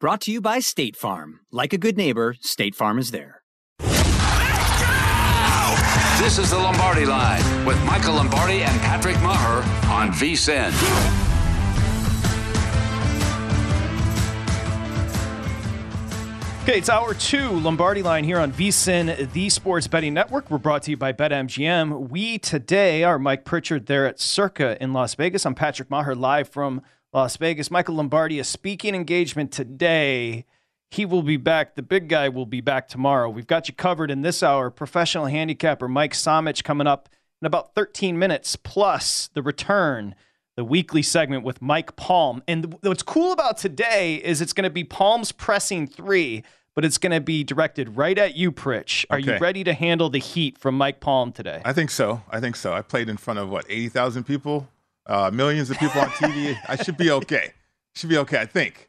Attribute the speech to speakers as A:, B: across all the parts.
A: Brought to you by State Farm. Like a good neighbor, State Farm is there.
B: This is the Lombardi Line with Michael Lombardi and Patrick Maher on VSIN.
C: Okay, it's hour two, Lombardi line here on VSIN, the Sports Betting Network. We're brought to you by BetMGM. We today are Mike Pritchard there at Circa in Las Vegas. I'm Patrick Maher live from Las Vegas. Michael Lombardi, a speaking engagement today. He will be back. The big guy will be back tomorrow. We've got you covered in this hour. Professional handicapper Mike Somich coming up in about 13 minutes, plus the return the weekly segment with Mike Palm. And what's cool about today is it's going to be Palm's pressing three, but it's going to be directed right at you, Pritch. Are okay. you ready to handle the heat from Mike Palm today?
D: I think so. I think so. I played in front of what, 80,000 people, uh, millions of people on TV. I should be okay. Should be okay, I think.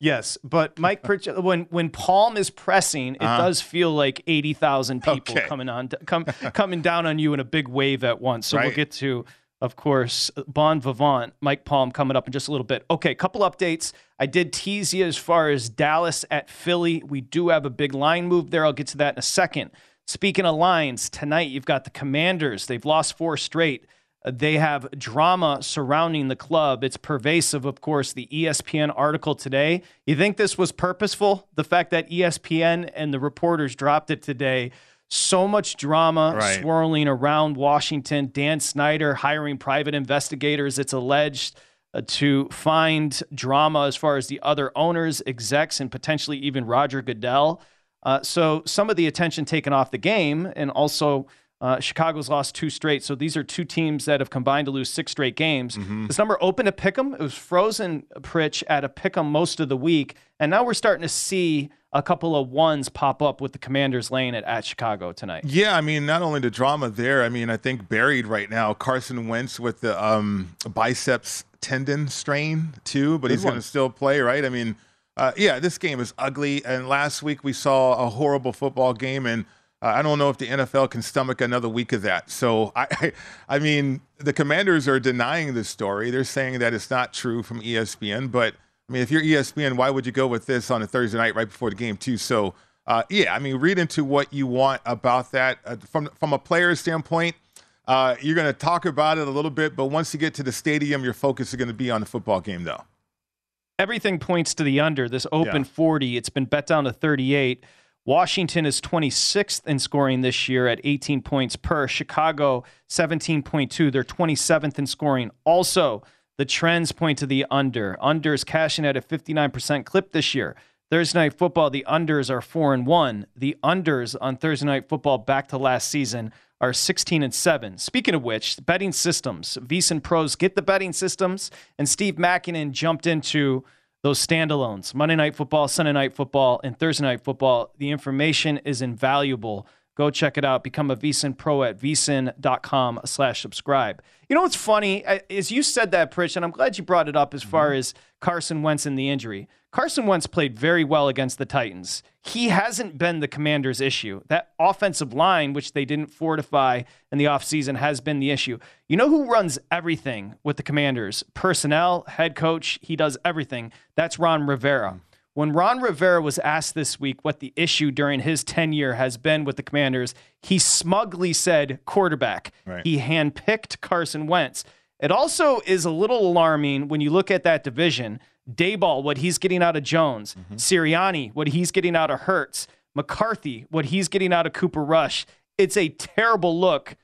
C: Yes, but Mike Pritch, when when Palm is pressing, it uh does feel like eighty thousand people okay. coming on, come, coming down on you in a big wave at once. So right. we'll get to of course, Bon Vivant, Mike Palm coming up in just a little bit. Okay, couple updates. I did tease you as far as Dallas at Philly. We do have a big line move there. I'll get to that in a second. Speaking of lines, tonight you've got the Commanders. They've lost four straight. They have drama surrounding the club. It's pervasive, of course. The ESPN article today. You think this was purposeful? The fact that ESPN and the reporters dropped it today so much drama right. swirling around Washington. Dan Snyder hiring private investigators, it's alleged, uh, to find drama as far as the other owners, execs, and potentially even Roger Goodell. Uh, so some of the attention taken off the game, and also uh, Chicago's lost two straight. So these are two teams that have combined to lose six straight games. Mm-hmm. This number opened at Pick'em. It was frozen, Pritch, at a Pick'em most of the week. And now we're starting to see a couple of ones pop up with the Commanders laying it at Chicago tonight.
D: Yeah, I mean, not only the drama there, I mean, I think buried right now, Carson Wentz with the um, biceps tendon strain too, but Good he's going to still play, right? I mean, uh, yeah, this game is ugly. And last week we saw a horrible football game, and uh, I don't know if the NFL can stomach another week of that. So I, I, I mean, the Commanders are denying this story. They're saying that it's not true from ESPN, but I mean, if you're ESPN, why would you go with this on a Thursday night right before the game too? So, uh, yeah, I mean, read into what you want about that uh, from from a player standpoint. Uh, you're going to talk about it a little bit, but once you get to the stadium, your focus is going to be on the football game, though.
C: Everything points to the under. This open yeah. 40. It's been bet down to 38. Washington is 26th in scoring this year at 18 points per. Chicago 17.2. They're 27th in scoring. Also, the trends point to the under. Unders cashing at a 59% clip this year. Thursday night football, the unders are four and one. The unders on Thursday night football back to last season are 16 and 7. Speaking of which, betting systems, VSiN pros get the betting systems, and Steve Makinen jumped into those standalones Monday Night Football, Sunday Night Football, and Thursday Night Football. The information is invaluable. Go check it out. Become a VSiN pro at vsin.com slash subscribe. You know what's funny? As you said that, Pritch, and I'm glad you brought it up as far mm-hmm. as Carson Wentz and the injury. Carson Wentz played very well against the Titans. He hasn't been the commander's issue. That offensive line, which they didn't fortify in the offseason, has been the issue. You know who runs everything with the commanders? Personnel, head coach, he does everything. That's Ron Rivera. When Ron Rivera was asked this week what the issue during his tenure has been with the commanders, he smugly said quarterback. Right. He handpicked Carson Wentz. It also is a little alarming when you look at that division Daboll, what he's getting out of Jones, mm-hmm. Sirianni, what he's getting out of Hurts, McCarthy, what he's getting out of Cooper Rush. It's a terrible look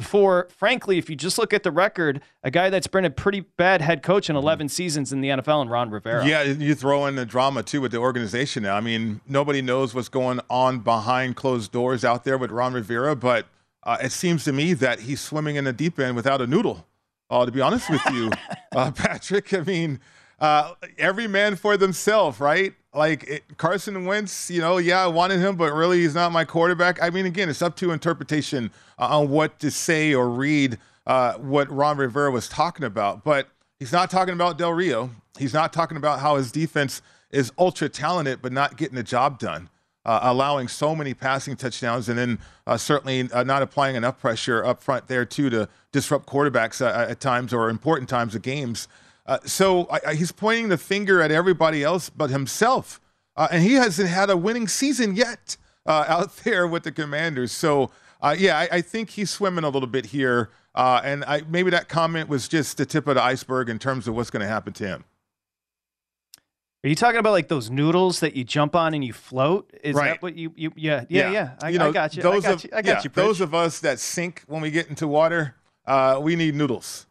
C: for, frankly, if you just look at the record, a guy that's been a pretty bad head coach in mm-hmm. 11 seasons in the NFL and Ron Rivera.
D: Yeah, you throw in the drama too with the organization now. I mean, nobody knows what's going on behind closed doors out there with Ron Rivera, but uh, it seems to me that he's swimming in the deep end without a noodle. Uh, to be honest with you, uh, Patrick, I mean, uh, every man for themselves, right? Like it, Carson Wentz, you know, yeah, I wanted him, but really he's not my quarterback. I mean, again, it's up to interpretation uh, on what to say or read uh, what Ron Rivera was talking about. But he's not talking about Del Rio. He's not talking about how his defense is ultra talented, but not getting the job done. Uh, allowing so many passing touchdowns, and then uh, certainly uh, not applying enough pressure up front there too to disrupt quarterbacks uh, at times or important times of games. Uh, so I, he's pointing the finger at everybody else but himself. Uh, and he hasn't had a winning season yet uh, out there with the Commanders. So, uh, yeah, I, I, think he's swimming a little bit here. Uh, and I, maybe that comment was just the tip of the iceberg in terms of what's going to happen to him.
C: Are you talking about like those noodles that you jump on and you float? Is right. that what you, you yeah, yeah, yeah. yeah. I, you know, I got you. Those I got of, you. I got yeah, you.
D: Those of us that sink when we get into water, uh, we need noodles.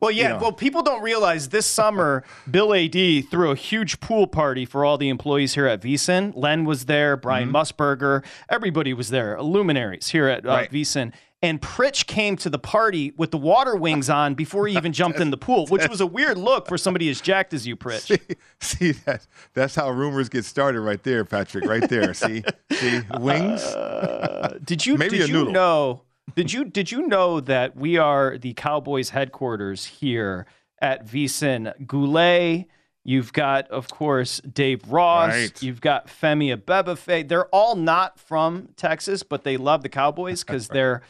C: Well, yeah. You know. Well, people don't realize this summer, Bill Adee threw a huge pool party for all the employees here at VSiN. Len was there, Brian mm-hmm. Musburger, everybody was there, luminaries here at uh, right. VSiN. And Pritch came to the party with the water wings on before he even jumped in the pool, which was a weird look for somebody as jacked as you, Pritch.
D: See, see that? That's how rumors get started, right there, Patrick. Right there. see, see, wings. Uh,
C: did you? Maybe did a noodle. you know? Did you did you know that we are the Cowboys headquarters here at VSiN Goulet? You've got, of course, Dave Ross. Right. You've got Femi Abebefe. They're all not from Texas, but they love the Cowboys because they're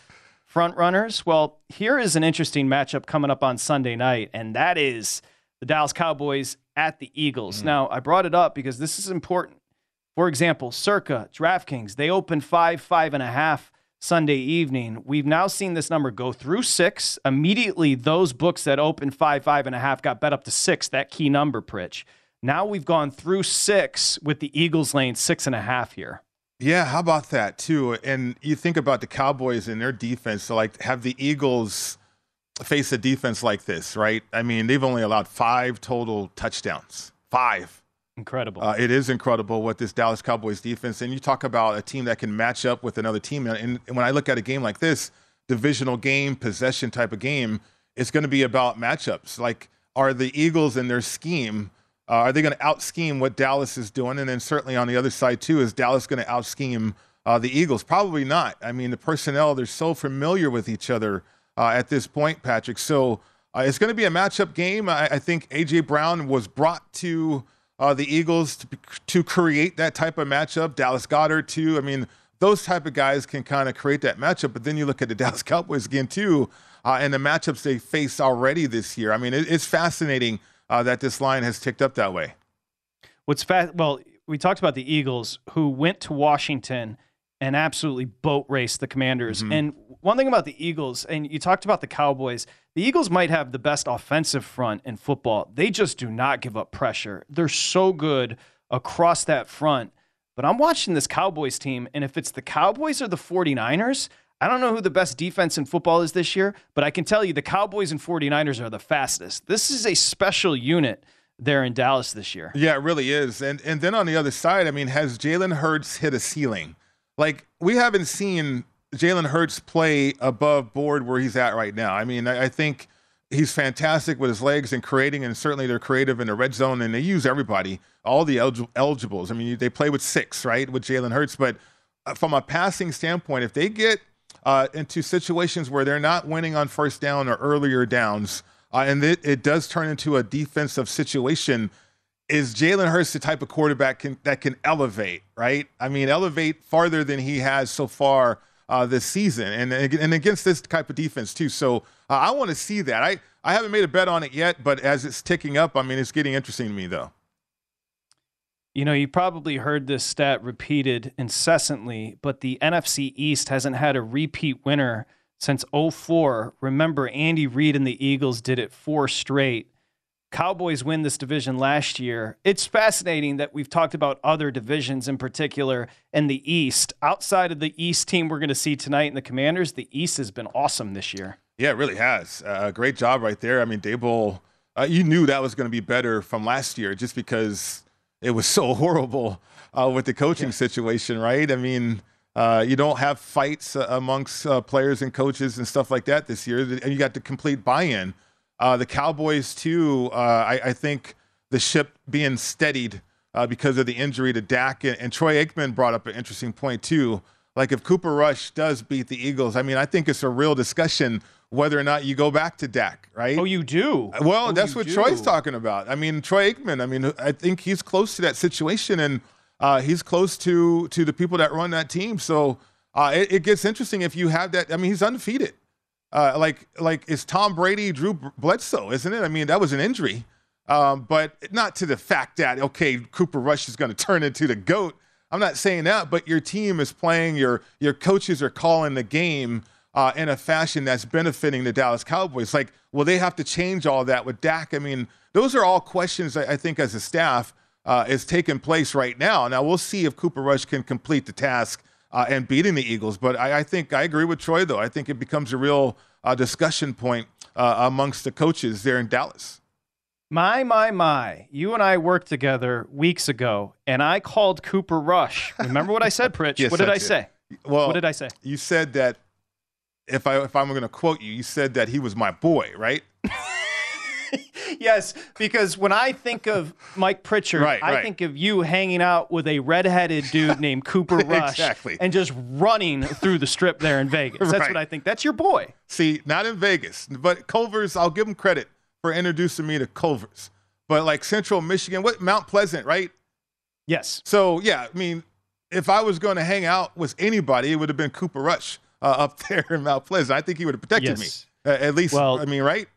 C: front runners. Well, here is an interesting matchup coming up on Sunday night, and that is the Dallas Cowboys at the Eagles. Mm. Now, I brought it up because this is important. For example, Circa, DraftKings, they open five, five and a half Sunday evening. We've now seen this number go through six. Immediately, those books that opened five, five and a half got bet up to six, that key number, Pritch. Now we've gone through six with the Eagles lane six and a half here.
D: Yeah, how about that too? And you think about the Cowboys and their defense. So like have the Eagles face a defense like this, right? I mean, they've only allowed five total touchdowns. Five.
C: Incredible.
D: Uh, it is incredible what this Dallas Cowboys defense. And you talk about a team that can match up with another team. And, and when I look at a game like this, divisional game, possession type of game, it's going to be about matchups. Like, are the Eagles in their scheme? Uh, are they going to out scheme what Dallas is doing? And then certainly on the other side too, is Dallas going to out scheme uh, the Eagles? Probably not. I mean, the personnel they're so familiar with each other uh, at this point, Patrick. So uh, it's going to be a matchup game. I, I think AJ Brown was brought to uh, the Eagles to, to create that type of matchup. Dallas Goedert too. I mean, those type of guys can kind of create that matchup. But then you look at the Dallas Cowboys again too, uh, and the matchups they face already this year. I mean, it, it's fascinating uh, that this line has ticked up that way.
C: What's fast? Well, we talked about the Eagles who went to Washington and absolutely boat raced the Commanders. Mm-hmm. And one thing about the Eagles, and you talked about the Cowboys, the Eagles might have the best offensive front in football. They just do not give up pressure. They're so good across that front. But I'm watching this Cowboys team, and if it's the Cowboys or the 49ers, I don't know who the best defense in football is this year, but I can tell you the Cowboys and 49ers are the fastest. This is a special unit there in Dallas this year.
D: Yeah, it really is. And and then on the other side, I mean, has Jalen Hurts hit a ceiling? Like we haven't seen Jalen Hurts play above board where he's at right now. I mean, I, I think he's fantastic with his legs and creating, and certainly they're creative in the red zone, and they use everybody, all the eligibles. I mean, they play with six, right, with Jalen Hurts. But uh, from a passing standpoint, if they get uh, into situations where they're not winning on first down or earlier downs, uh, and it, it, does turn into a defensive situation. Is Jalen Hurts the type of quarterback can, that can elevate, right? I mean, elevate farther than he has so far uh, this season, and and against this type of defense too. So uh, I want to see that. I I haven't made a bet on it yet, but as it's ticking up, I mean, it's getting interesting to me though.
C: You know, you probably heard this stat repeated incessantly, but the NFC East hasn't had a repeat winner since 04. Remember, Andy Reid and the Eagles did it four straight. Cowboys win this division last year. It's fascinating that we've talked about other divisions in particular in the East. Outside of the East team we're going to see tonight in the Commanders, the East has been awesome this year.
D: Yeah, it really has. Uh, great job right there. I mean, Daboll, uh, you knew that was going to be better from last year just because it was so horrible uh, with the coaching yeah. situation, right? I mean, uh, you don't have fights uh, amongst uh, players and coaches and stuff like that this year, and you got the complete buy-in. Uh, the Cowboys too. Uh, I, I, think the ship being steadied uh, because of the injury to Dak and, and, Troy Aikman brought up an interesting point too. Like if Cooper Rush does beat the Eagles, I mean, I think it's a real discussion whether or not you go back to Dak, right?
C: Oh, you do.
D: Well,
C: oh,
D: that's what do. Troy's talking about. I mean, Troy Aikman. I mean, I think he's close to that situation and uh, he's close to to the people that run that team. So uh, it, it, gets interesting if you have that. I mean, he's undefeated. Uh, like like is Tom Brady Drew Bledsoe, isn't it? I mean, that was an injury, um, but not to the fact that okay, Cooper Rush is going to turn into the goat. I'm not saying that, but your team is playing. Your your coaches are calling the game. Uh, in a fashion that's benefiting the Dallas Cowboys. Like, will they have to change all that with Dak? I mean, those are all questions I, I think as a staff uh, is taking place right now. Now we'll see if Cooper Rush can complete the task uh, and beating the Eagles. But I, I, think I agree with Troy though. I think it becomes a real uh, discussion point uh, amongst the coaches there in Dallas.
C: My, my, my. You and I worked together weeks ago, and I called Cooper Rush. Remember what I said, Pritch?
D: yes,
C: what did
D: I,
C: I say?
D: Well,
C: what did I say?
D: You said that if I if I'm going to quote you, you said that he was my boy, right?
C: yes, because when I think of Mike Pritchard,
D: right,
C: I
D: right.
C: think of you hanging out with a redheaded dude named Cooper Rush
D: exactly.
C: and just running through the strip there in Vegas. That's right. what I think. That's your boy.
D: See, not in Vegas, but Culver's, I'll give him credit for introducing me to Culver's. But like Central Michigan, what Mount Pleasant, right?
C: Yes.
D: So, yeah, I mean, if I was going to hang out with anybody, it would have been Cooper Rush uh, up there in Mount Pleasant. I think he would have protected
C: yes.
D: me. Uh, at least, well, I mean, right?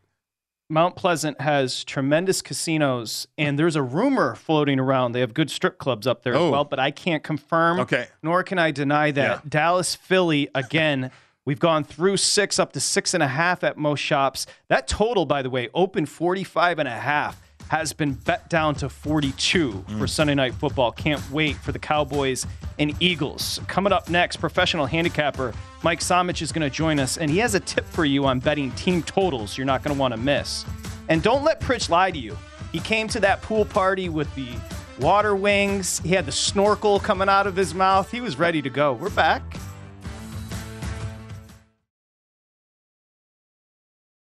C: Mount Pleasant has tremendous casinos, and there's a rumor floating around. They have good strip clubs up there
D: oh.
C: as well, but I can't confirm.
D: Okay.
C: Nor can I deny that.
D: Yeah.
C: Dallas, Philly, again. We've gone through six up to six and a half at most shops. That total, by the way, open 45 and a half has been bet down to 42 mm. for Sunday Night Football. Can't wait for the Cowboys and Eagles. Coming up next, professional handicapper Mike Somich is going to join us, and he has a tip for you on betting team totals you're not going to want to miss. And don't let Pritch lie to you. He came to that pool party with the water wings, he had the snorkel coming out of his mouth. He was ready to go. We're back.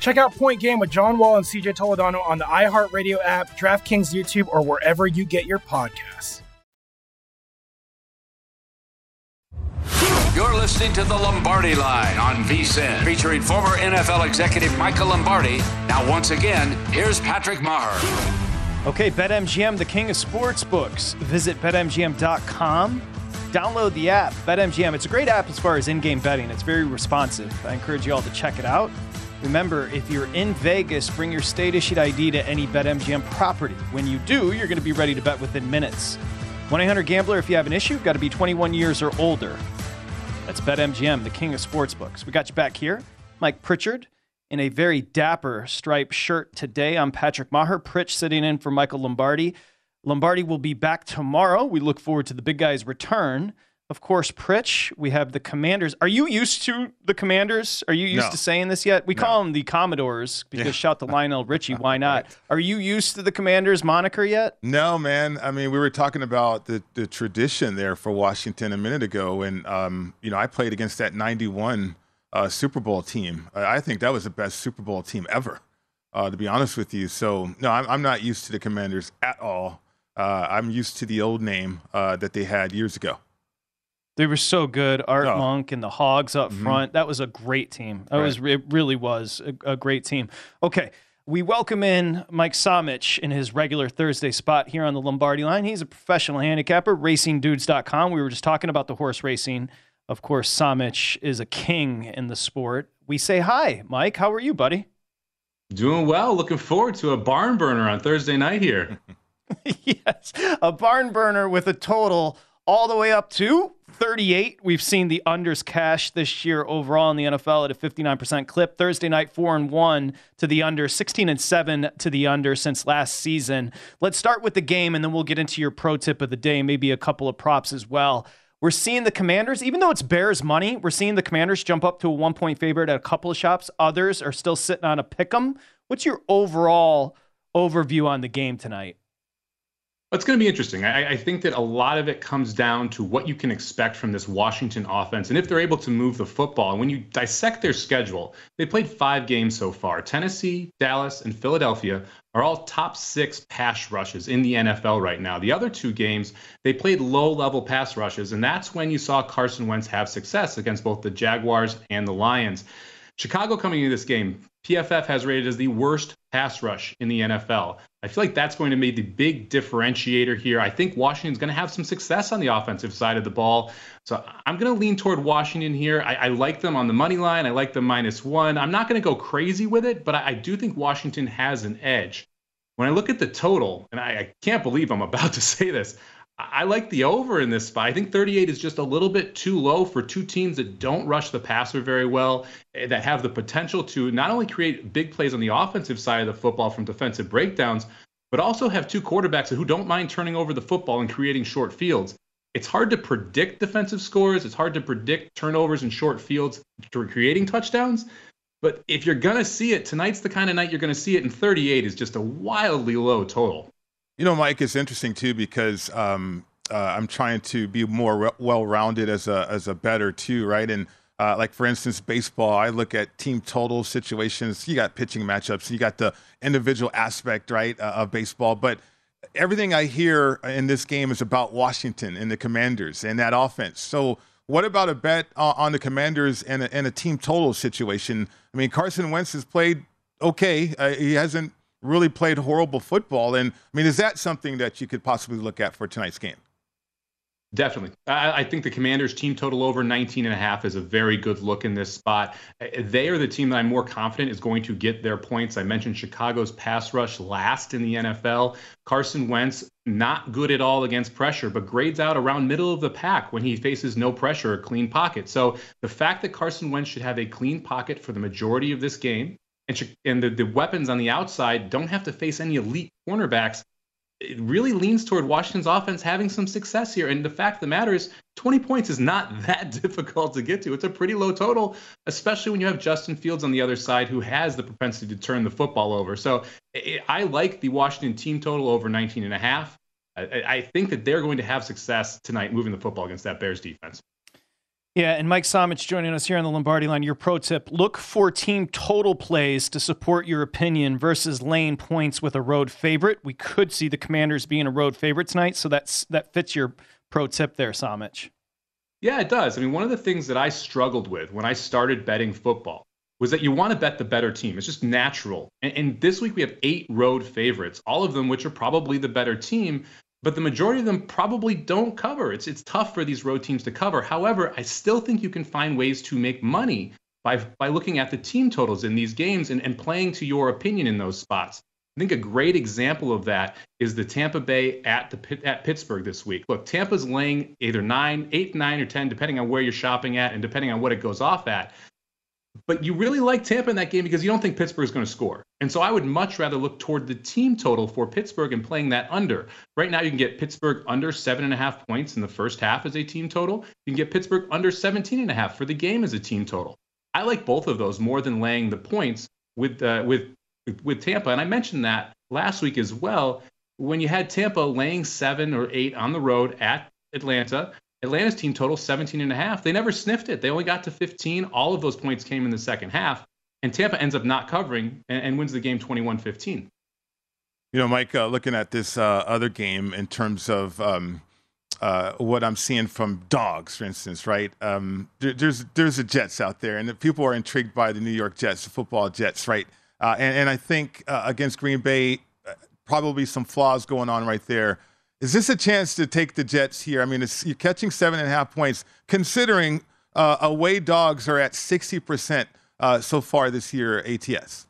E: Check out Point Game with John Wall and CJ Toledano on the iHeartRadio app, DraftKings YouTube, or wherever you get your podcasts.
B: You're listening to the Lombardi Line on VSIN, featuring former NFL executive Michael Lombardi. Now, once again, here's Patrick Maher.
C: Okay, BetMGM, the king of sports books. Visit betmgm.com. Download the app, BetMGM. It's a great app as far as in game betting. It's very responsive. I encourage you all to check it out. Remember, if you're in Vegas, bring your state issued ID to any BetMGM property. When you do, you're going to be ready to bet within minutes. 1 800 Gambler, if you have an issue, got to be 21 years or older. That's BetMGM, the king of sportsbooks. We got you back here. Mike Pritchard in a very dapper striped shirt today. I'm Patrick Maher. Pritch sitting in for Michael Lombardi. Lombardi will be back tomorrow. We look forward to the big guy's return of course, Pritch. We have the Commanders. Are you used to the Commanders? Are you used no. to saying this yet? We no. call them the Commodores because yeah. shout to Lionel Richie. Why not? Are you used to the Commanders moniker yet?
D: No, man. I mean, we were talking about the, the tradition there for Washington a minute ago, and um, you know, I played against that '91 uh, Super Bowl team. I think that was the best Super Bowl team ever, uh, to be honest with you. So, no, I'm, I'm, not used to the Commanders at all. Uh, I'm used to the old name uh, that they had years ago.
C: They were so good. Art oh. Monk and the Hogs up mm-hmm. front. That was a great team. That right. was it really was a, a, great team. Okay. We welcome in Mike Somich in his regular Thursday spot here on the Lombardi line. He's a professional handicapper, racingdudes.com. We were just talking about the horse racing. Of course, Somich is a king in the sport. We say hi, Mike. How are you, buddy?
F: Doing well. Looking forward to a barn burner on Thursday night here.
C: yes, a barn burner with a total all the way up to 38. We've seen the unders cash this year overall in the NFL at a 59% clip. Thursday night, 4 and 1 to the under, 16 and 7 to the under since last season. Let's start with the game and then we'll get into your pro tip of the day, maybe a couple of props as well. We're seeing the Commanders, even though it's Bears money, we're seeing the Commanders jump up to a one point favorite at a couple of shops. Others are still sitting on a pick 'em. What's your overall overview on the game tonight?
F: It's going to be interesting. I, I, think that a lot of it comes down to what you can expect from this Washington offense and if they're able to move the football. And when you dissect their schedule, they played five games so far. Tennessee, Dallas, and Philadelphia are all top six pass rushes in the NFL right now. The other two games, they played low level pass rushes, and that's when you saw Carson Wentz have success against both the Jaguars and the Lions. Chicago coming into this game, PFF has rated as the worst pass rush in the NFL. I feel like that's going to be the big differentiator here. I think Washington's going to have some success on the offensive side of the ball. So I'm going to lean toward Washington here. I, I like them on the money line. I like them minus one. I'm not going to go crazy with it, but I, I, do think Washington has an edge. When I look at the total, and I, I can't believe I'm about to say this, I like the over in this spot. I think 38 is just a little bit too low for two teams that don't rush the passer very well, eh, that have the potential to not only create big plays on the offensive side of the football from defensive breakdowns, but also have two quarterbacks who don't mind turning over the football and creating short fields. It's hard to predict defensive scores. It's hard to predict turnovers and short fields creating touchdowns. But if you're going to see it, tonight's the kind of night you're going to see it, and 38 is just a wildly low total.
D: You know, Mike, it's interesting too because um, uh, I'm trying to be more re- well-rounded as a as a better too, right? And uh, like for instance, baseball, I look at team total situations. You got pitching matchups, you got the individual aspect, right, uh, of baseball. But everything I hear in this game is about Washington and the Commanders and that offense. So. What about a bet on the Commanders and a, and a team total situation? I mean, Carson Wentz has played okay. Uh, he hasn't really played horrible football. And I mean, is that something that you could possibly look at for tonight's game?
F: Definitely. I, I, think the Commanders team total over 19 and a half is a very good look in this spot. Uh, they are the team that I'm more confident is going to get their points. I mentioned Chicago's pass rush last in the NFL. Carson Wentz, not good at all against pressure, but grades out around middle of the pack when he faces no pressure, clean pocket. So the fact that Carson Wentz should have a clean pocket for the majority of this game, and, and the, the weapons on the outside don't have to face any elite cornerbacks. It really leans toward Washington's offense having some success here. And the fact of the matter is, 20 points is not that difficult to get to. It's a pretty low total, especially when you have Justin Fields on the other side who has the propensity to turn the football over. So I like the Washington team total over 19 and a half. I, I think that they're going to have success tonight moving the football against that Bears defense.
C: Yeah, and Mike Somich joining us here on the Lombardi line. Your pro tip look for team total plays to support your opinion versus lane points with a road favorite. We could see the commanders being a road favorite tonight, so that's that fits your pro tip there, Somich.
F: Yeah, it does. I mean, one of the things that I struggled with when I started betting football was that you want to bet the better team. It's just natural. And, and, this week we have eight road favorites, all of them which are probably the better team but the majority of them probably don't cover. It's it's tough for these road teams to cover. However, I still think you can find ways to make money by by looking at the team totals in these games and, and playing to your opinion in those spots. I think a great example of that is the Tampa Bay at the at Pittsburgh this week. Look, Tampa's laying either nine, eight, nine, or ten, depending on where you're shopping at and depending on what it goes off at. But you really like Tampa in that game because you don't think Pittsburgh is going to score. And so I would much rather look toward the team total for Pittsburgh and playing that under. Right now, you can get Pittsburgh under seven and a half points in the first half as a team total. You can get Pittsburgh under 17 and a half for the game as a team total. I like both of those more than laying the points with uh, with with Tampa. And I mentioned that last week as well. When you had Tampa laying seven or eight on the road at Atlanta, Atlanta's team total 17 and a half. They never sniffed it. They only got to 15. All of those points came in the second half. And Tampa ends up not covering and, and wins the game 21 15.
D: You know, Mike, uh, looking at this uh, other game in terms of um, uh, what I'm seeing from dogs, for instance, right? Um, there, there's there's the Jets out there, and people are intrigued by the New York Jets, the football Jets, right? Uh, and, and I think uh, against Green Bay, uh, probably some flaws going on right there. Is this a chance to take the Jets here? I mean, you're catching seven and a half points, considering away dogs are at 60% uh, so far this year, ATS.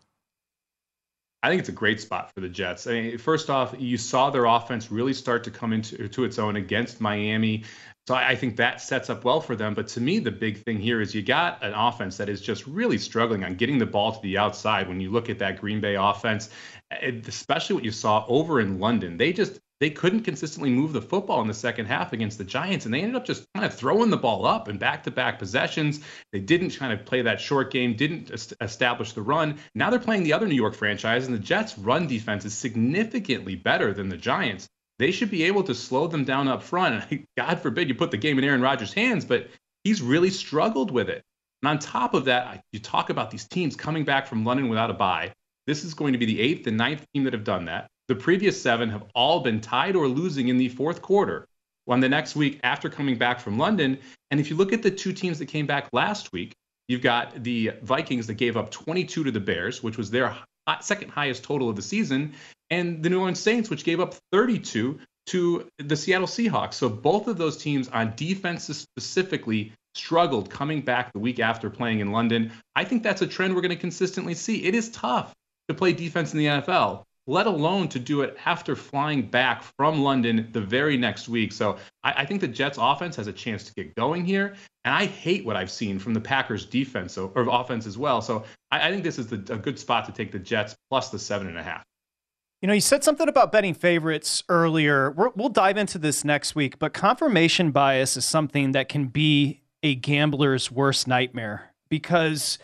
F: I think it's a great spot for the Jets. I mean, first off, you saw their offense really start to come into to its own against Miami. So I, I think that sets up well for them. But to me, the big thing here is you got an offense that is just really struggling on getting the ball to the outside. When you look at that Green Bay offense, especially what you saw over in London, they just they couldn't consistently move the football in the second half against the Giants, and they ended up just kind of throwing the ball up in back-to-back possessions. They didn't kind of play that short game, didn't establish the run. Now they're playing the other New York franchise, and the Jets' run defense is significantly better than the Giants. They should be able to slow them down up front. And God forbid you put the game in Aaron Rodgers' hands, but he's really struggled with it. And on top of that, you talk about these teams coming back from London without a bye. This is going to be the eighth and ninth team that have done that. The previous seven have all been tied or losing in the fourth quarter. On the next week after coming back from London, and if you look at the two teams that came back last week, you've got the Vikings that gave up 22 to the Bears, which was their second highest total of the season, and the New Orleans Saints, which gave up 32 to the Seattle Seahawks. So both of those teams on defense specifically struggled coming back the week after playing in London. I think that's a trend we're going to consistently see. It is tough to play defense in the NFL, let alone to do it after flying back from London the very next week. So I, I think the Jets offense has a chance to get going here. And I hate what I've seen from the Packers defense or offense as well. So I, I think this is the, a good spot to take the Jets plus the seven and a half.
C: You know, you said something about betting favorites earlier. we will dive into this next week, but confirmation bias is something that can be a gambler's worst nightmare because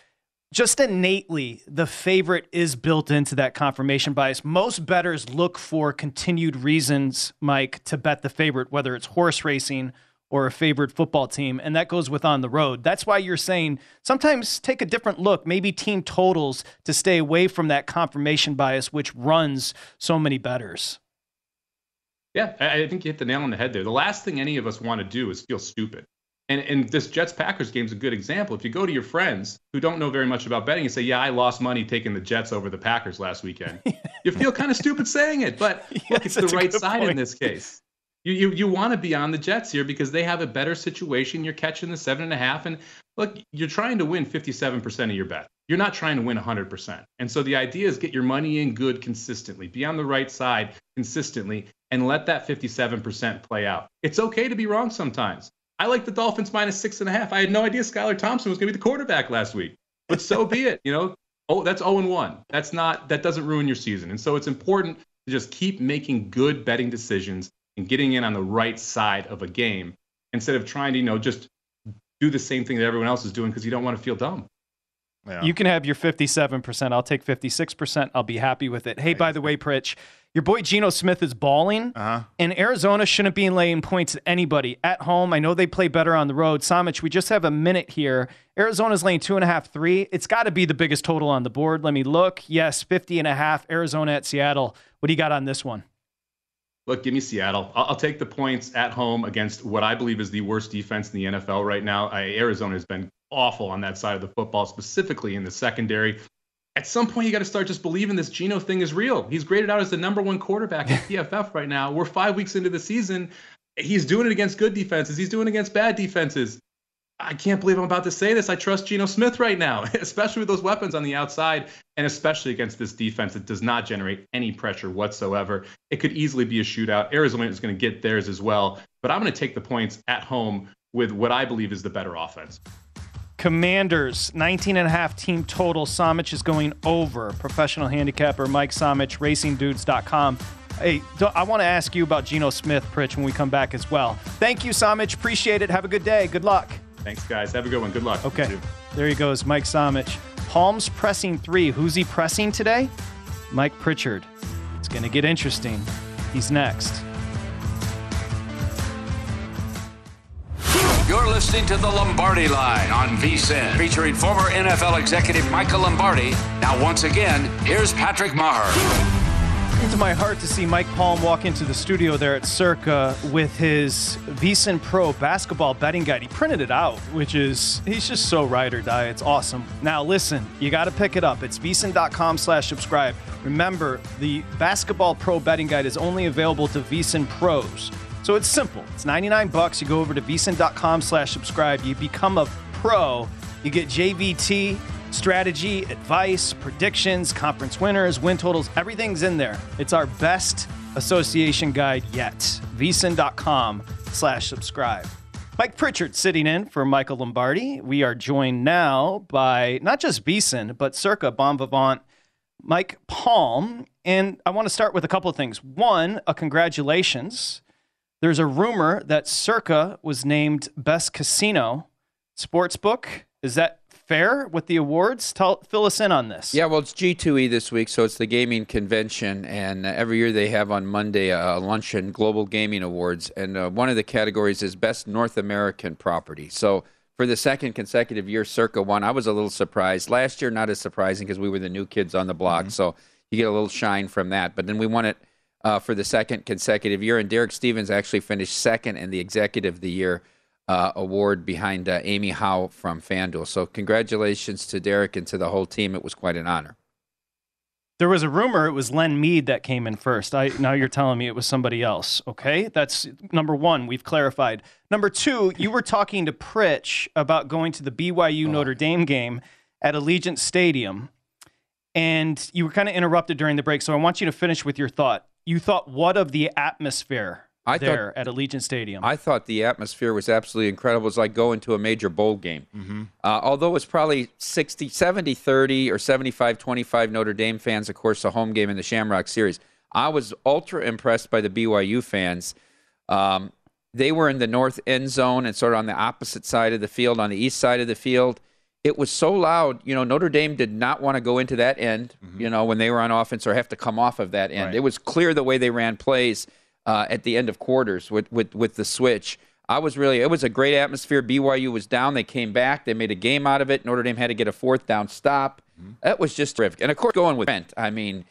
C: just innately the favorite is built into that confirmation bias. Most bettors look for continued reasons, Mike, to bet the favorite, whether it's horse racing or a favorite football team, and that goes with on the road. That's why you're saying sometimes take a different look, maybe team totals to stay away from that confirmation bias, which runs so many betters.
F: Yeah, I think you hit the nail on the head there. The last thing any of us want to do is feel stupid. And, and this Jets Packers game is a good example. If you go to your friends who don't know very much about betting and say, Yeah, I lost money taking the Jets over the Packers last weekend, you feel kind of stupid saying it. But look, it's the right side point. in this case you you, you want to be on the Jets here because they have a better situation. You're catching the seven and a half, and look, you're trying to win 57% of your bet. You're not trying to win 100%. And so the idea is get your money in good consistently, be on the right side consistently, and let that 57% play out. It's okay to be wrong sometimes. I like the Dolphins minus six and a half. I had no idea Skylar Thompson was going to be the quarterback last week, but so be it. You know, oh, that's 0 and 1. That's not that doesn't ruin your season. And so it's important to just keep making good betting decisions and getting in on the right side of a game instead of trying to, you know, just do the same thing that everyone else is doing because you don't want to feel dumb.
C: Yeah. You can have your 57%. I'll take 56%. I'll be happy with it. Hey, by the way, Pritch, your boy Geno Smith is balling, uh-huh. and Arizona shouldn't be laying points at anybody at home. I know they play better on the road. Somich, we just have a minute here. Arizona's laying two and a half, three. It's got to be the biggest total on the board. Let me look. Yes, 50 and a half. Arizona at Seattle. What do you got on this one?
F: Look, give me Seattle. I'll, I'll, take the points at home against what I believe is the worst defense in the NFL right now. I, Arizona has been awful on that side of the football, specifically in the secondary. At some point, you got to start just believing this Geno thing is real. He's graded out as the number one quarterback in PFF right now. We're five weeks into the season. He's doing it against good defenses. He's doing it against bad defenses. I can't believe I'm about to say this. I trust Geno Smith right now, especially with those weapons on the outside, and especially against this defense that does not generate any pressure whatsoever. It could easily be a shootout. Arizona is going to get theirs as well, but I'm going to take the points at home with what I believe is the better offense.
C: Commanders, 19 and a half team total. Somich is going over. Professional handicapper Mike Somich, racingdudes.com. Hey, I want to ask you about Geno Smith, Pritch, when we come back as well. Thank you, Somich. Appreciate it. Have a good day. Good luck.
F: Thanks, guys. Have a good one. Good luck.
C: Okay. There he goes, Mike Somich. Palms pressing three. Who's he pressing today? Mike Pritchard. It's going to get interesting. He's next.
B: Listening to the Lombardi Line on VSIN, featuring former NFL executive Michael Lombardi. Now, once again, here's Patrick Maher.
C: into my heart to see Mike Palm walk into the studio there at Circa with his VSIN Pro basketball betting guide. He printed it out, which is he's just so ride or die. It's awesome. Now listen, you got to pick it up. It's vsin.com slash subscribe. Remember, the basketball pro betting guide is only available to VSIN pros. So it's simple. It's 99 bucks. You go over to vsin.com slash subscribe. You become a pro. You get JVT strategy, advice, predictions, conference winners, win totals, everything's in there. It's our best association guide yet. vsin.com slash subscribe. Mike Pritchard sitting in for Michael Lombardi. We are joined now by not just VSIN, but Circa Bon Vivant, Mike Palm. And I want to start with a couple of things. One, a congratulations. There's a rumor that Circa was named Best Casino Sportsbook. Is that fair with the awards? Tell, fill us in on this.
G: Yeah, well, it's G2E this week, so it's the gaming convention, and uh, every year they have on Monday a luncheon, Global Gaming Awards, and uh, one of the categories is Best North American Property. So for the second consecutive year, Circa won. I was a little surprised. Last year, not as surprising because we were the new kids on the block, mm-hmm. so you get a little shine from that. But then we won it uh, for the second consecutive year, and Derek Stevens actually finished second in the Executive of the Year uh, award behind uh, Amy Howe from FanDuel. So congratulations to Derek and to the whole team. It was quite an honor.
C: There was a rumor it was Len Mead that came in first. I now you're telling me it was somebody else. Okay, that's number one. We've clarified. Number two, you were talking to Pritch about going to the BYU Notre Dame game at Allegiant Stadium, and you were kind of interrupted during the break. So I want you to finish with your thought. You thought what of the atmosphere
G: I
C: there
G: thought,
C: at Allegiant Stadium?
G: I thought the atmosphere was absolutely incredible. It's like going to a major bowl game.
D: Mm-hmm.
G: Uh, although it's probably 60, 70, 30 or 75, 25 Notre Dame fans, of course, a home game in the Shamrock Series. I was ultra impressed by the BYU fans. Um, they were in the north end zone and sort of on the opposite side of the field, on the east side of the field. It was so loud. You know, Notre Dame did not want to go into that end,
D: Mm-hmm.
G: you know, when they were on offense or have to come off of that end.
D: Right.
G: It was clear the way they ran plays uh, at the end of quarters with, with, with the switch. I was really, it was a great atmosphere. BYU was down. They came back. They made a game out of it. Notre Dame had to get a fourth down stop. That was just terrific. And of course, going with Brent, I mean,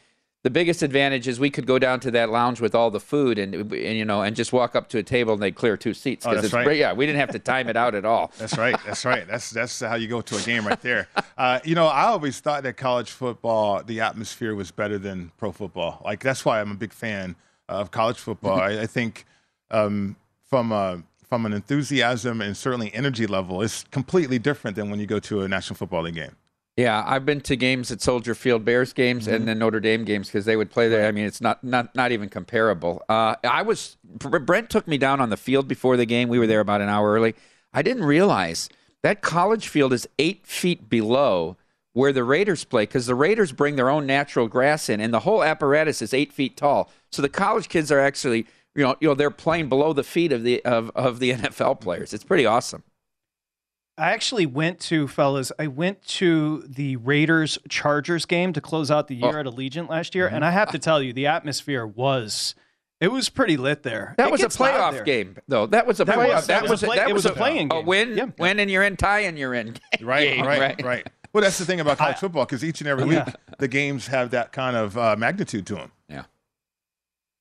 G: the biggest advantage is we could go down to that lounge with all the food and, and you know and just walk up to a table and they'd clear two seats
D: Oh, that's
G: it's
D: right.
G: great. Yeah, we didn't have to time it out at all.
D: That's right. That's right. That's that's how you go to a game right there. Uh, you know, I always thought that college football, the atmosphere was better than pro football. Like that's why I'm a big fan of college football. I, I think um, from a from an enthusiasm and certainly energy level, it's completely different than when you go to a National Football League game.
G: Yeah, I've been to games at Soldier Field, Bears games, and then Notre Dame games because they would play there. I mean, it's not not not even comparable. Uh, I was Brent took me down on the field before the game. We were there about an hour early. I didn't realize that college field is eight feet below where the Raiders play because the Raiders bring their own natural grass in, and the whole apparatus is eight feet tall. So the college kids are actually, you know, you know, they're playing below the feet of the of, of the NFL players. It's pretty awesome.
C: I actually went to, fellas, I went to the Raiders Chargers game to close out the year
G: Oh.
C: at Allegiant last year. And I have to tell you, the atmosphere was, it was pretty lit there.
G: That
C: It
G: was a playoff game, though. That was a
C: That
G: playoff.
C: was- that was a play-
G: that
C: it was a
G: a
C: playing
G: A win,
C: Yeah.
G: win, and you're in. Tie, and you're in.
D: Right,
G: game,
D: right, right, Well, that's the thing about college football because each and every week
C: Yeah.
D: the games have that kind of uh, magnitude to them.
G: Yeah.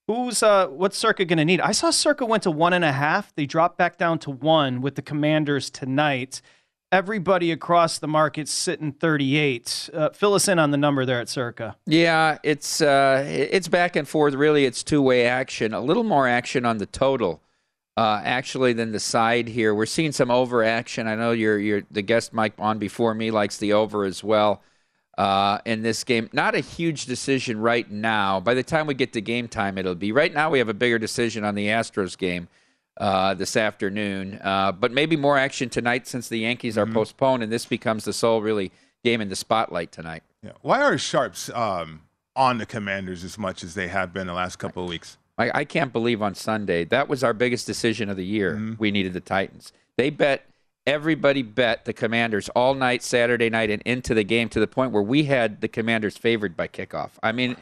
C: Who's uh what's Circa gonna need? I saw Circa went to one and a half. They dropped back down to one with the commanders tonight. Everybody across the market's sitting 38. Uh, fill us in on the number there at Circa.
G: Yeah, it's uh, it's back and forth. Really, it's two way action. A little more action on the total, uh, actually, than the side here. We're seeing some over action. I know your your the guest Mike on before me likes the over as well. Uh, in this game, not a huge decision right now. By the time we get to game time, it'll be. Right now, we have a bigger decision on the Astros game uh, this afternoon, uh, but maybe more action tonight since the Yankees are postponed, and this becomes the sole really game in the spotlight tonight.
D: Yeah. Why are sharps um, on the Commanders as much as they have been the last couple of weeks?
G: I, I can't believe on Sunday that was our biggest decision of the year. We needed the Titans. They bet everybody bet the Commanders all night Saturday night and into the game to the point where we had the Commanders favored by kickoff. I mean,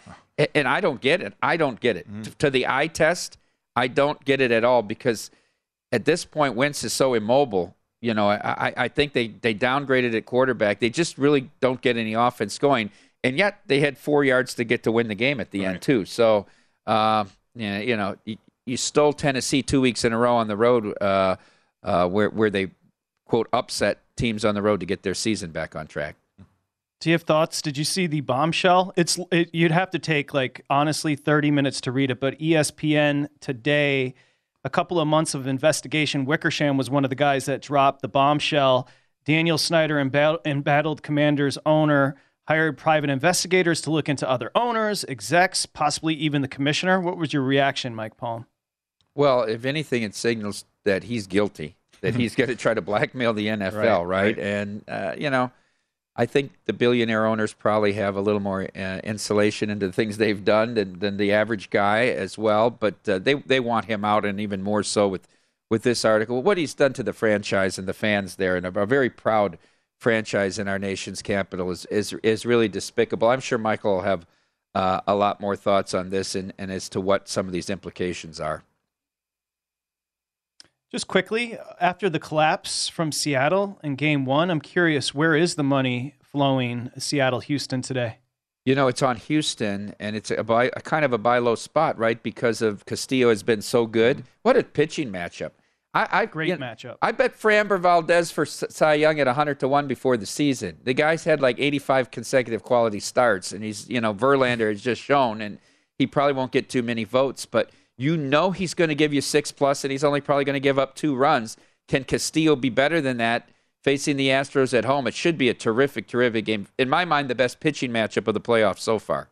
G: and I don't get it. I don't get it. T- To the eye test, I don't get it at all because at this point Wentz is so immobile. You know, I, I, I think they, they downgraded at quarterback. They just really don't get any offense going. And yet they had four yards to get to win the game at the end, too. So, uh, yeah, you know, you, you stole Tennessee two weeks in a row on the road uh, uh, where, where they, quote, upset teams on the road to get their season back on track.
C: Do you have thoughts? Did you see the bombshell? It's it, you'd have to take like honestly 30 minutes to read it, but ESPN today, a couple of months of investigation. Wickersham was one of the guys that dropped the bombshell. Daniel Snyder, embat- embattled Commanders owner, hired private investigators to look into other owners, execs, possibly even the commissioner. What was your reaction, Mike Palm?
G: Well, if anything, it signals that he's guilty, that he's going to try to blackmail the NFL,
D: Right,
G: right?
D: right.
G: And, uh, you know, I think the billionaire owners probably have a little more uh, insulation into the things they've done than, than the average guy as well. But uh, they, they want him out, and even more so with, with this article. What he's done to the franchise and the fans there, and a, a very proud franchise in our nation's capital, is, is, is really despicable. I'm sure Michael will have uh, a lot more thoughts on this and, and as to what some of these implications are.
C: Just quickly, after the collapse from Seattle in game one, I'm curious where is the money flowing Seattle Houston today?
G: You know, it's on Houston, and it's a, buy, a kind of a buy low spot, right? Because of Castillo has been so good. What a pitching matchup! I, I
C: great
G: you know,
C: matchup.
G: I bet Framber Valdez for Cy Young at 100 to one before the season. The guy's had like 85 consecutive quality starts, and he's you know Verlander has just shown, and he probably won't get too many votes, but you know he's going to give you six plus, and he's only probably going to give up two runs. Can Castillo be better than that? Facing the Astros at home, it should be a terrific, terrific game. In my mind, the best pitching matchup of the playoffs so far.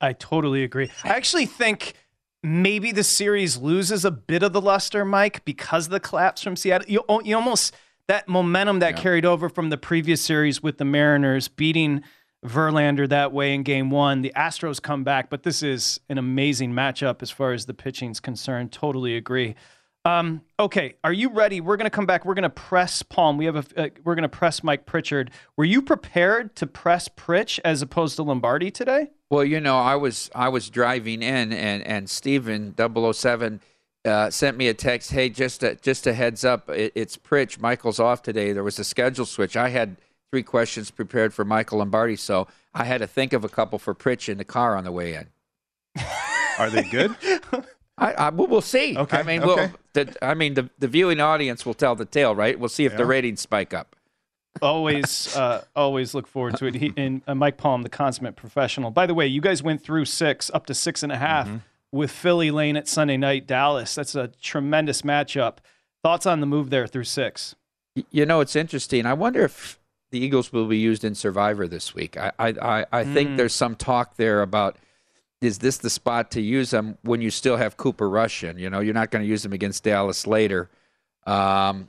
C: I totally agree. I actually think maybe the series loses a bit of the luster, Mike, because of the collapse from Seattle. You, you almost that momentum that yeah. carried over from the previous series with the Mariners beating Verlander that way in game one. The Astros come back, but this is an amazing matchup as far as the pitching's concerned. Totally agree. Um, okay, are you ready? We're going to come back. We're going to press Palm. We have a. Uh, we're going to press Mike Pritchard. Were you prepared to press Pritch as opposed to Lombardi today?
G: Well, you know, I was I was driving in, and and Steven 007 uh, sent me a text. Hey, just a, just a heads up, it, it's Pritch. Michael's off today. There was a schedule switch. I had three questions prepared for Michael Lombardi, so I had to think of a couple for Pritch in the car on the way in.
D: Are they good?
G: I, I we'll see.
D: Okay.
G: I mean,
D: okay.
G: we'll, the, I mean, the, the viewing audience will tell the tale, right? We'll see if yeah. the ratings spike up.
C: always, uh, always look forward to it. He, and uh, Mike Palm, the consummate professional. By the way, you guys went through six, up to six and a half mm-hmm. with Philly lane at Sunday night, Dallas. That's a tremendous matchup. Thoughts on the move there through six?
G: You know, it's interesting. I wonder if the Eagles will be used in Survivor this week. I, I, I, I mm. think there's some talk there about – is this the spot to use them when you still have Cooper Rush in? You know, you're not going to use them against Dallas later. Um,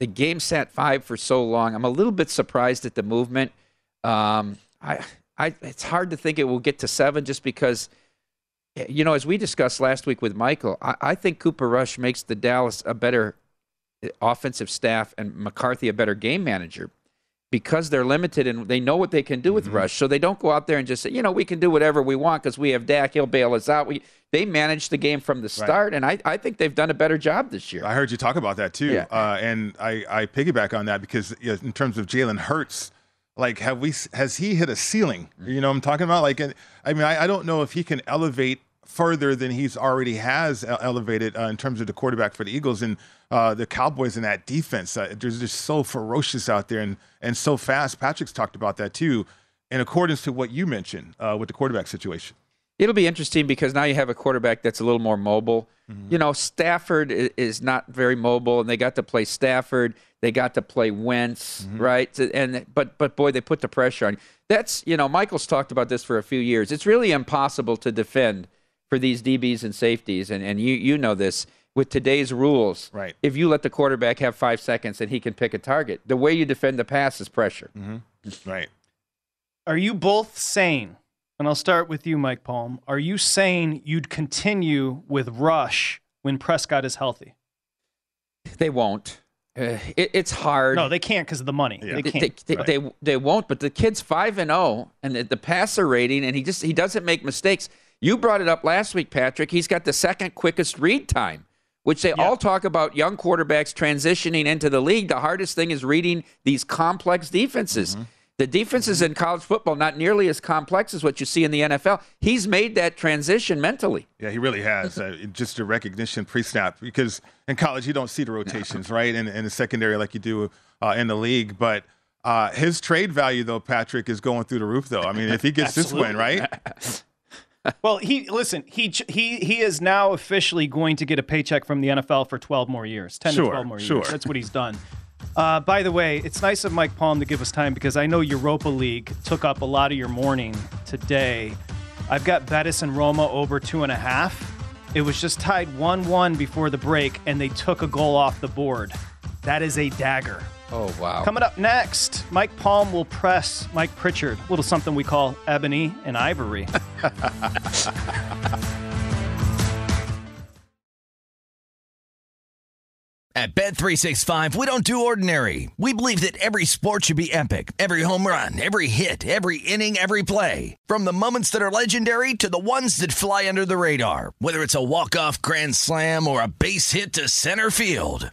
G: the game sat five for so long. I'm a little bit surprised at the movement. Um, I, I, it's hard to think it will get to seven just because, you know, as we discussed last week with Michael, I, I think Cooper Rush makes the Dallas a better offensive staff and McCarthy a better game manager because they're limited and they know what they can do with mm-hmm. Rush. So they don't go out there and just say, you know, we can do whatever we want because we have Dak. He'll bail us out. We they manage the game from the start, right. and I, I think they've done a better job this year.
D: I heard you talk about that too, yeah. uh, and I, I piggyback on that because you know, in terms of Jalen Hurts. Like, have we? Has he hit a ceiling? Mm-hmm. You know, I'm talking about. Like, I mean, I, I don't know if he can elevate further than he's already has elevated uh, in terms of the quarterback for the Eagles and uh, the Cowboys in that defense. Uh, they're just so ferocious out there and and so fast. Patrick's talked about that too, in accordance to what you mentioned uh, with the quarterback situation.
G: It'll be interesting because now you have a quarterback that's a little more mobile. Mm-hmm. You know, Stafford is not very mobile, and they got to play Stafford. They got to play Wentz, mm-hmm. right? And but but boy, they put the pressure on. That's you know, Michael's talked about this for a few years. It's really impossible to defend for these DBs and safeties, and, and you you know this with today's rules.
D: Right.
G: If you let the quarterback have five seconds and he can pick a target, the way you defend the pass is pressure.
D: Mm-hmm. Right.
C: Are you both sane? And I'll start with you, Mike Palm. Are you saying you'd continue with Rush when Prescott is healthy?
G: They won't. Uh, it, it's hard.
C: No, they can't because of the money. Yeah. They can't.
G: They, right. they, they, won't. But the kid's five and zero, oh, and the, the passer rating, and he just he doesn't make mistakes. You brought it up last week, Patrick. He's got the second quickest read time, which they all talk about young quarterbacks transitioning into the league. The hardest thing is reading these complex defenses. Mm-hmm. The defenses in college football not nearly as complex as what you see in the NFL. He's made that transition mentally.
D: Yeah, he really has. uh, just a recognition pre-snap because in college you don't see the rotations, right? In, in the secondary like you do uh, in the league, but. Uh, his trade value, though, Patrick, is going through the roof. Though I mean, if he gets this win, right?
C: well, he listen. He he he is now officially going to get a paycheck from the NFL for 12 more years, 10
D: sure,
C: to 12 more
D: sure.
C: years. That's what he's done. Uh, by the way, it's nice of Mike Palm to give us time because I know Europa League took up a lot of your morning today. I've got Betis and Roma over two and a half. It was just tied 1 1 before the break, and they took a goal off the board. That is a dagger.
G: Oh, wow.
C: Coming up next, Mike Palm will press Mike Pritchard, a little something we call ebony and ivory.
H: At Bet365, we don't do ordinary. We believe that every sport should be epic. Every home run, every hit, every inning, every play. From the moments that are legendary to the ones that fly under the radar. Whether it's a walk-off grand slam or a base hit to center field.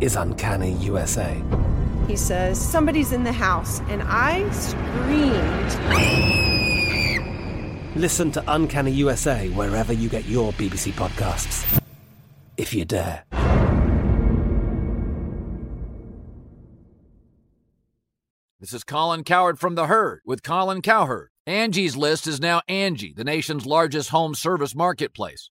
I: is Uncanny USA.
J: He says, Somebody's in the house, and I screamed.
I: Listen to Uncanny USA wherever you get your BBC podcasts, if you dare.
K: This is Colin Cowherd from The Herd with Colin Cowherd. Angie's List is now Angie, the nation's largest home service marketplace.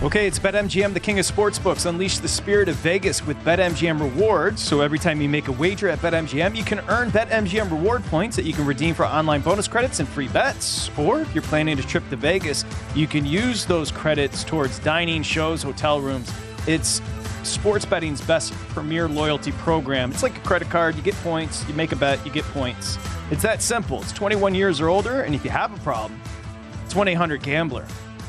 C: Okay, it's BetMGM, the king of sportsbooks. Unleash the spirit of Vegas with BetMGM rewards. So every time you make a wager at BetMGM, you can earn BetMGM reward points that you can redeem for online bonus credits and free bets. Or if you're planning a trip to Vegas, you can use those credits towards dining, shows, hotel rooms. It's sports betting's best premier loyalty program. It's like a credit card. You get points, you make a bet, you get points. It's that simple. It's 21 years or older, and if you have a problem, it's 1 800 Gambler.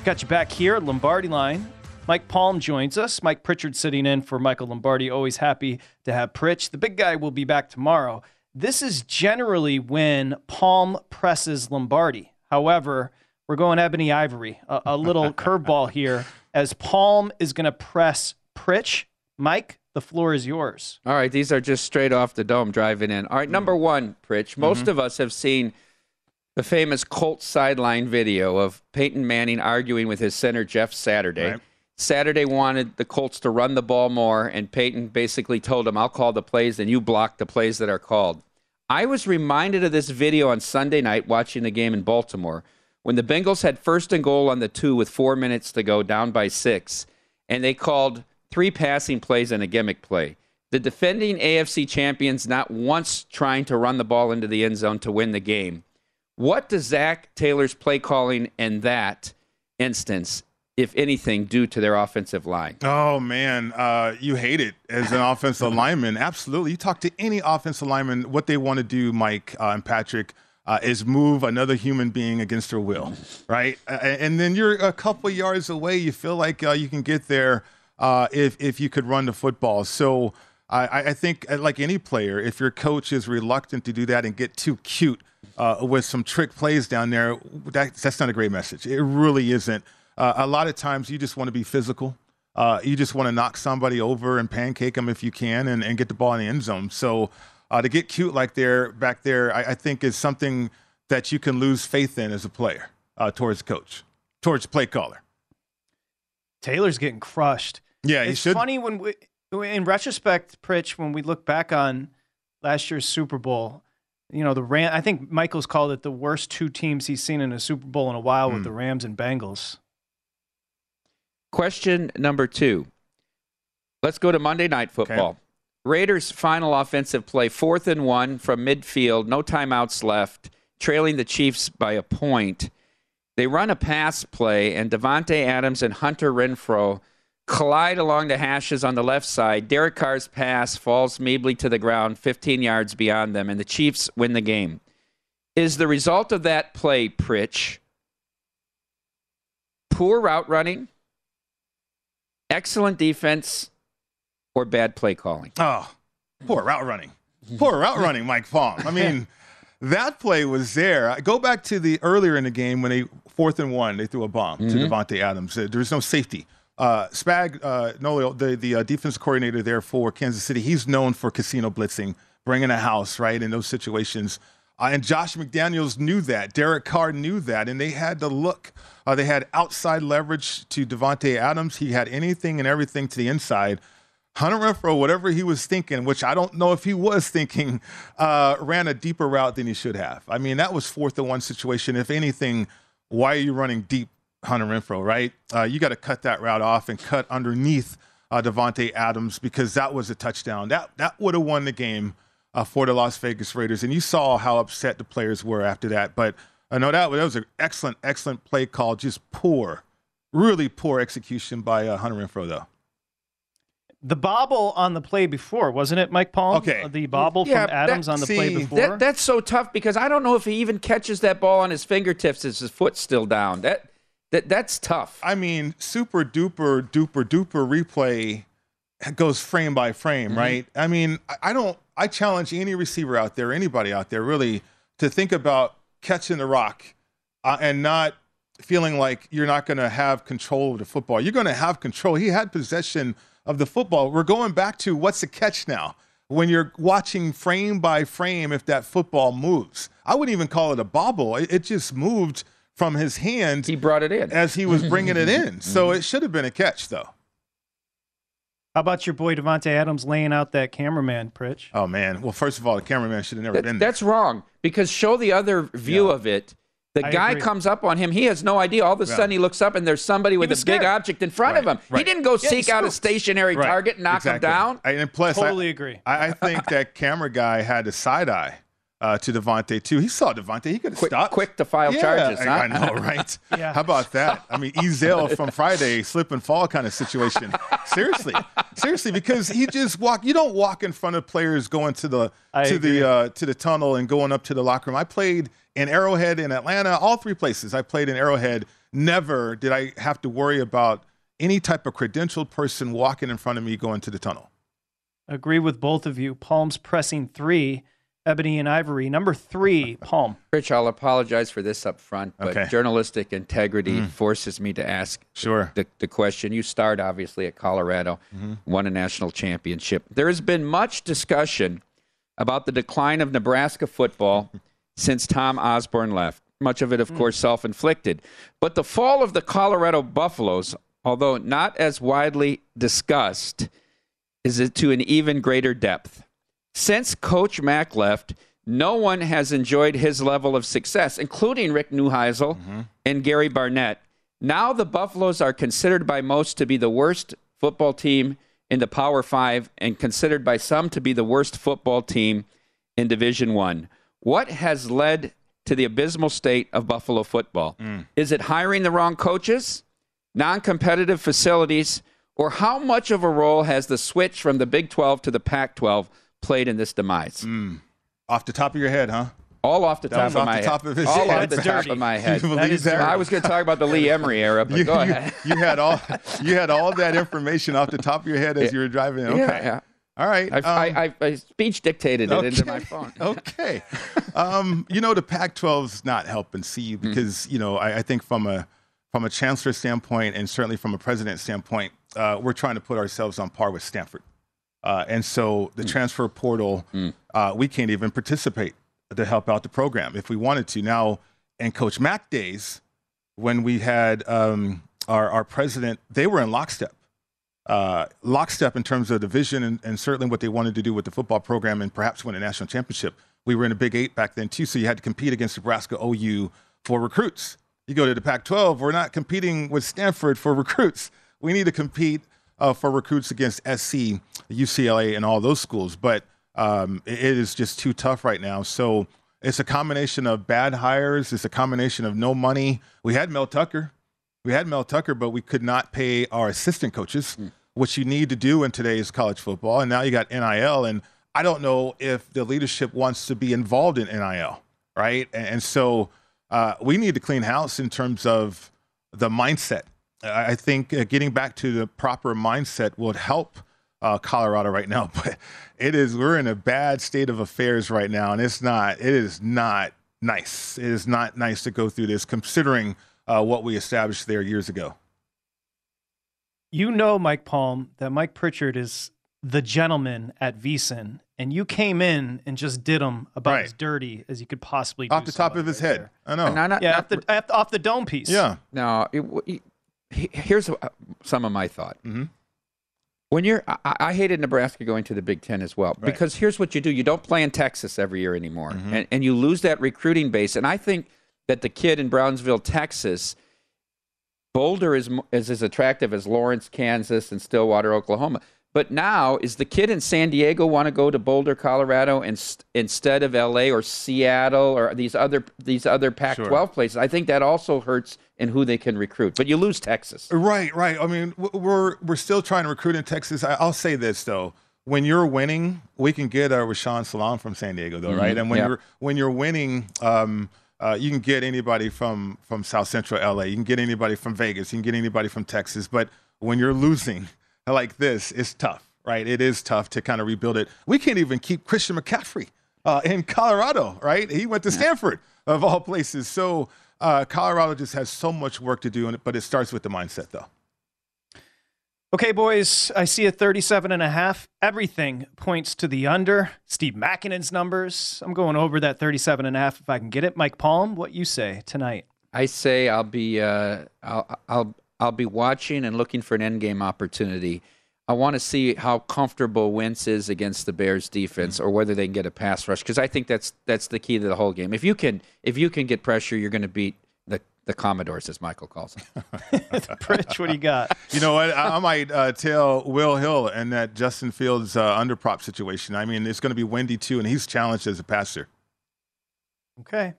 C: Got you back here at Lombardi Line. Mike Palm joins us. Mike Pritchard sitting in for Michael Lombardi. Always happy to have Pritch. The big guy will be back tomorrow. This is generally when Palm presses Lombardi. However, we're going ebony ivory, a, a little curveball here, as Palm is going to press Pritch. Mike, the floor is yours.
G: All right, these are just straight off the dome driving in. All right, number one, Pritch. Most mm-hmm. of us have seen – the famous Colts sideline video of Peyton Manning arguing with his center Jeff Saturday. Right. Saturday wanted the Colts to run the ball more, and Peyton basically told him, I'll call the plays, and you block the plays that are called. I was reminded of this video on Sunday night watching the game in Baltimore when the Bengals had first and goal on the two with four minutes to go, down by six, and they called three passing plays and a gimmick play. The defending AFC champions not once trying to run the ball into the end zone to win the game. What does Zac Taylor's play calling in that instance, if anything, do to their offensive line?
D: Oh man, uh, you hate it as an offensive lineman. Absolutely, you talk to any offensive lineman, what they want to do, Mike uh, and Patrick. Uh, is move another human being against their will, right? And then you're a couple yards away. You feel like uh, you can get there uh, if if you could run the football. So I, I think, uh, like any player, if your coach is reluctant to do that and get too cute uh, with some trick plays down there, that, that's not a great message. It really isn't. Uh, a lot of times you just want to be physical. Uh, you just want to knock somebody over and pancake them if you can and, and get the ball in the end zone. So uh, to get cute like there back there, I, I, think is something that you can lose faith in as a player uh, towards the coach, towards the play caller.
C: Taylor's getting crushed.
D: Yeah,
C: it's
D: should.
C: funny when we, in retrospect, Pritch, when we look back on last year's Super Bowl, you know the Ram. I think Michael's called it the worst two teams he's seen in a Super Bowl in a while mm. with hmm. the Rams and Bengals.
G: Question number two. Let's go to Monday Night Football. Okay. Raiders' final offensive play, fourth and one from midfield, no timeouts left, trailing the Chiefs by a point. They run a pass play, and Davante Adams and Hunter Renfrow collide along the hashes on the left side. Derek Carr's pass falls meebly to the ground 15 yards beyond them, and the Chiefs win the game. Is the result of that play, Pritch, poor route running, excellent defense, or bad play calling?
D: Oh, poor route running. Poor route running, Mike Palm. I mean, that play was there. I go back to the earlier in the game when they fourth and one, they threw a bomb mm-hmm. to Davante Adams. There was no safety. Uh, Spag, uh, Nolio, the, the uh, defense coordinator there for Kansas City, he's known for casino blitzing, bringing a house, right, in those situations. Uh, and Josh McDaniels knew that. Derek Carr knew that. And they had to look. Uh, they had outside leverage to Davante Adams. He had anything and everything to the inside. Hunter Renfrow, whatever he was thinking, which I don't know if he was thinking, uh, ran a deeper route than he should have. I mean, that was fourth and one situation. If anything, why are you running deep Hunter Renfrow, right? Uh, you got to cut that route off and cut underneath uh, Davante Adams because that was a touchdown. That that would have won the game uh, for the Las Vegas Raiders. And you saw how upset the players were after that. But I uh, know that, that was an excellent, excellent play call. Just poor, really poor execution by uh, Hunter Renfrow, though.
C: The bobble on the play before, wasn't it, Mike Palm?
D: Okay.
C: The bobble yeah, from Adams that, on the see, play before.
G: That, that's so tough because I don't know if he even catches that ball on his fingertips as his foot's still down. That that that's tough.
D: I mean, super duper duper duper replay goes frame by frame, mm-hmm. right? I mean, I don't. I challenge any receiver out there, anybody out there, really, to think about catching the rock uh, and not feeling like you're not going to have control of the football. You're going to have control. He had possession of the football. We're going back to what's the catch now? When you're watching frame by frame, if that football moves, I wouldn't even call it a bobble. It, it just moved from his hand.
G: He brought it in
D: as he was bringing it in. So mm-hmm. it should have been a catch, though.
C: How about your boy Davante Adams laying out that cameraman, Pritch?
D: Oh man! Well, first of all, the cameraman should have never that, been
G: there. That's wrong because show the other view yeah. of it. The I guy agree. comes up on him. He has no idea. All of a sudden, yeah. he looks up and there's somebody with a scared. big object in front right. of him. Right. He didn't go yeah, seek out a stationary right. target and knock exactly. him down.
D: And plus, I
C: totally
D: I,
C: agree.
D: I, I think that camera guy had a side eye uh, to Davante too. He saw Davante. He could have stopped.
G: Quick to file
D: yeah,
G: charges. Huh?
D: I, I know, right? yeah. How about that? I mean, Ezell from Friday, slip and fall kind of situation. seriously, seriously, because he just walked. You don't walk in front of players going to the I to agree. the uh, to the tunnel and going up to the locker room. I played in Arrowhead in Atlanta, all three places. I played in Arrowhead. Never did I have to worry about any type of credentialed person walking in front of me going to the tunnel.
C: Agree with both of you. Palms pressing three Ebony and Ivory. Number three, Palm.
G: Rich, I'll apologize for this up front, but okay. journalistic integrity mm. forces me to ask
D: sure.
G: the, the question. You start, obviously, at Colorado, mm-hmm. won a national championship. There has been much discussion about the decline of Nebraska football since Tom Osborne left. Much of it, of mm. course, self inflicted. But the fall of the Colorado Buffaloes, although not as widely discussed, is it to an even greater depth. Since Coach Mack left, no one has enjoyed his level of success, including Rick Neuheisel mm-hmm. and Gary Barnett. Now the Buffaloes are considered by most to be the worst football team in the Power Five, and considered by some to be the worst football team in Division One. What has led to the abysmal state of Buffalo football? Mm. Is it hiring the wrong coaches, non-competitive facilities, or how much of a role has the switch from the Big 12 to the Pac 12 played in this demise?
D: Mm. Off the top of your head, huh?
G: All off the top of
D: off
G: my
D: head. Top of
G: all
D: head.
G: off the top of my head.
D: You that that?
G: I was going to talk about the Lee Emery era, but
D: you,
G: go ahead.
D: You, you, had all you had all that information off the top of your head as you were driving. Okay.
G: Yeah, yeah.
D: All right.
G: I,
D: um,
G: I, I, I speech dictated it
D: okay.
G: into my phone.
D: okay. Um, you know, the Pac-12 is not helping see
G: Hmm.
D: because you know I, I think from a from a chancellor standpoint and certainly from a president standpoint, uh, we're trying to put ourselves on par with Stanford, uh, and so the transfer portal, uh, we can't even participate to help out the program if we wanted to. Now, in Coach Mack days, when we had um, our our president, they were in lockstep uh, lockstep in terms of the vision and, and certainly what they wanted to do with the football program and perhaps win a national championship. We were in a Big Eight back then too, so you had to compete against Nebraska, OU for recruits. You go to the Pac-12, we're not competing with Stanford for recruits. We need to compete uh, for recruits against SC, UCLA, and all those schools. But um, it, is just too tough right now. So it's a combination of bad hires. It's a combination of no money. We had Mel Tucker. We had Mel Tucker, but we could not pay our assistant coaches, which you need to do in today's college football. And now you got NIL, and I don't know if the leadership wants to be involved in NIL, right? And, and so uh, we need to clean house in terms of the mindset. I I think uh, getting back to the proper mindset would help uh, Colorado right now, but it is we're in a bad state of affairs right now, and it's not. It is not nice. It is not nice to go through this, considering uh, what we established there years ago.
C: You know, Mike Palm, that Mike Pritchard is the gentleman at VSIN, and you came in and just did him about
D: Right.
C: as dirty as you could possibly
D: Off
C: do
D: the top of his head. I know.
G: And I'm not-
C: yeah,
G: not-
C: off the, off- off the dome piece.
D: Yeah.
G: Now, it, w- he- he- here's uh, some of my thought.
D: Mm-hmm.
G: When you're, I, I hated Nebraska going to the Big Ten as well
D: Right.
G: because here's what you do: you don't play in Texas every year anymore,
D: Mm-hmm.
G: and, and you lose that recruiting base. And I think that the kid in Brownsville, Texas, Boulder is is as attractive as Lawrence, Kansas, and Stillwater, Oklahoma. But now, is the kid in San Diego want to go to Boulder, Colorado, and, instead of L.A. or Seattle or these other these other Pac-12
D: Sure.
G: places? I think that also hurts in who they can recruit. But you lose Texas.
D: Right, right. I mean, we're we're still trying to recruit in Texas. I, I'll say this though: when you're winning, we can get a Rashaan Salaam from San Diego, though, right?
G: Mhm.
D: And when
G: Yeah.
D: you're when you're winning, um, uh, you can get anybody from from South Central LA. You can get anybody from Vegas. You can get anybody from Texas. But when you're losing like this, it's tough, right? It is tough to kind of rebuild it. We can't even keep Christian McCaffrey uh, in Colorado, right? He went to Stanford of all places. So uh, Colorado just has so much work to do, and but it starts with the mindset, though.
C: Okay, boys, I see a 37 and a half. Everything points to the under. Steve Makinen's numbers. I'm going over that 37 and a half if I can get it. Mike Palm, what you say tonight?
G: I say I'll be uh, I'll, I'll I'll be watching and looking for an end game opportunity. I want to see how comfortable Wentz is against the Bears defense, or whether they can get a pass rush, because I think that's that's the key to the whole game. If you can if you can get pressure, you're going to beat the the Commodores, as Michael calls them.
C: Pritch, what do you got?
D: You know what? I, I might uh, tell Will Hill and that Justin Fields uh, underprop situation. I mean, it's going to be windy too, and he's challenged as a passer.
C: Okay.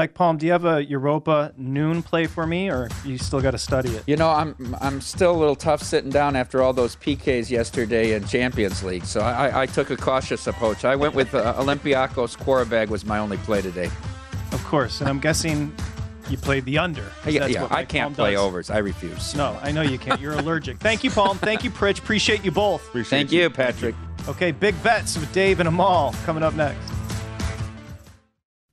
C: Mike Palm, do you have a Europa noon play for me, or you still got to study it?
G: You know, I'm I'm still a little tough sitting down after all those PKs yesterday in Champions League, so I, I took a cautious approach. I went with uh, Olympiacos Qarabag was my only play today.
C: Of course, and I'm guessing you played the under.
G: Yeah,
C: that's
G: yeah,
C: what
G: I can't
C: Palm
G: play
C: does.
G: overs. I refuse.
C: No, I know you can't. You're allergic. Thank you, Palm. Thank you, Pritch. Appreciate you both.
G: Thank you, Patrick.
C: Okay, big bets with Dave and Amal coming up next.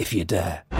I: if you dare.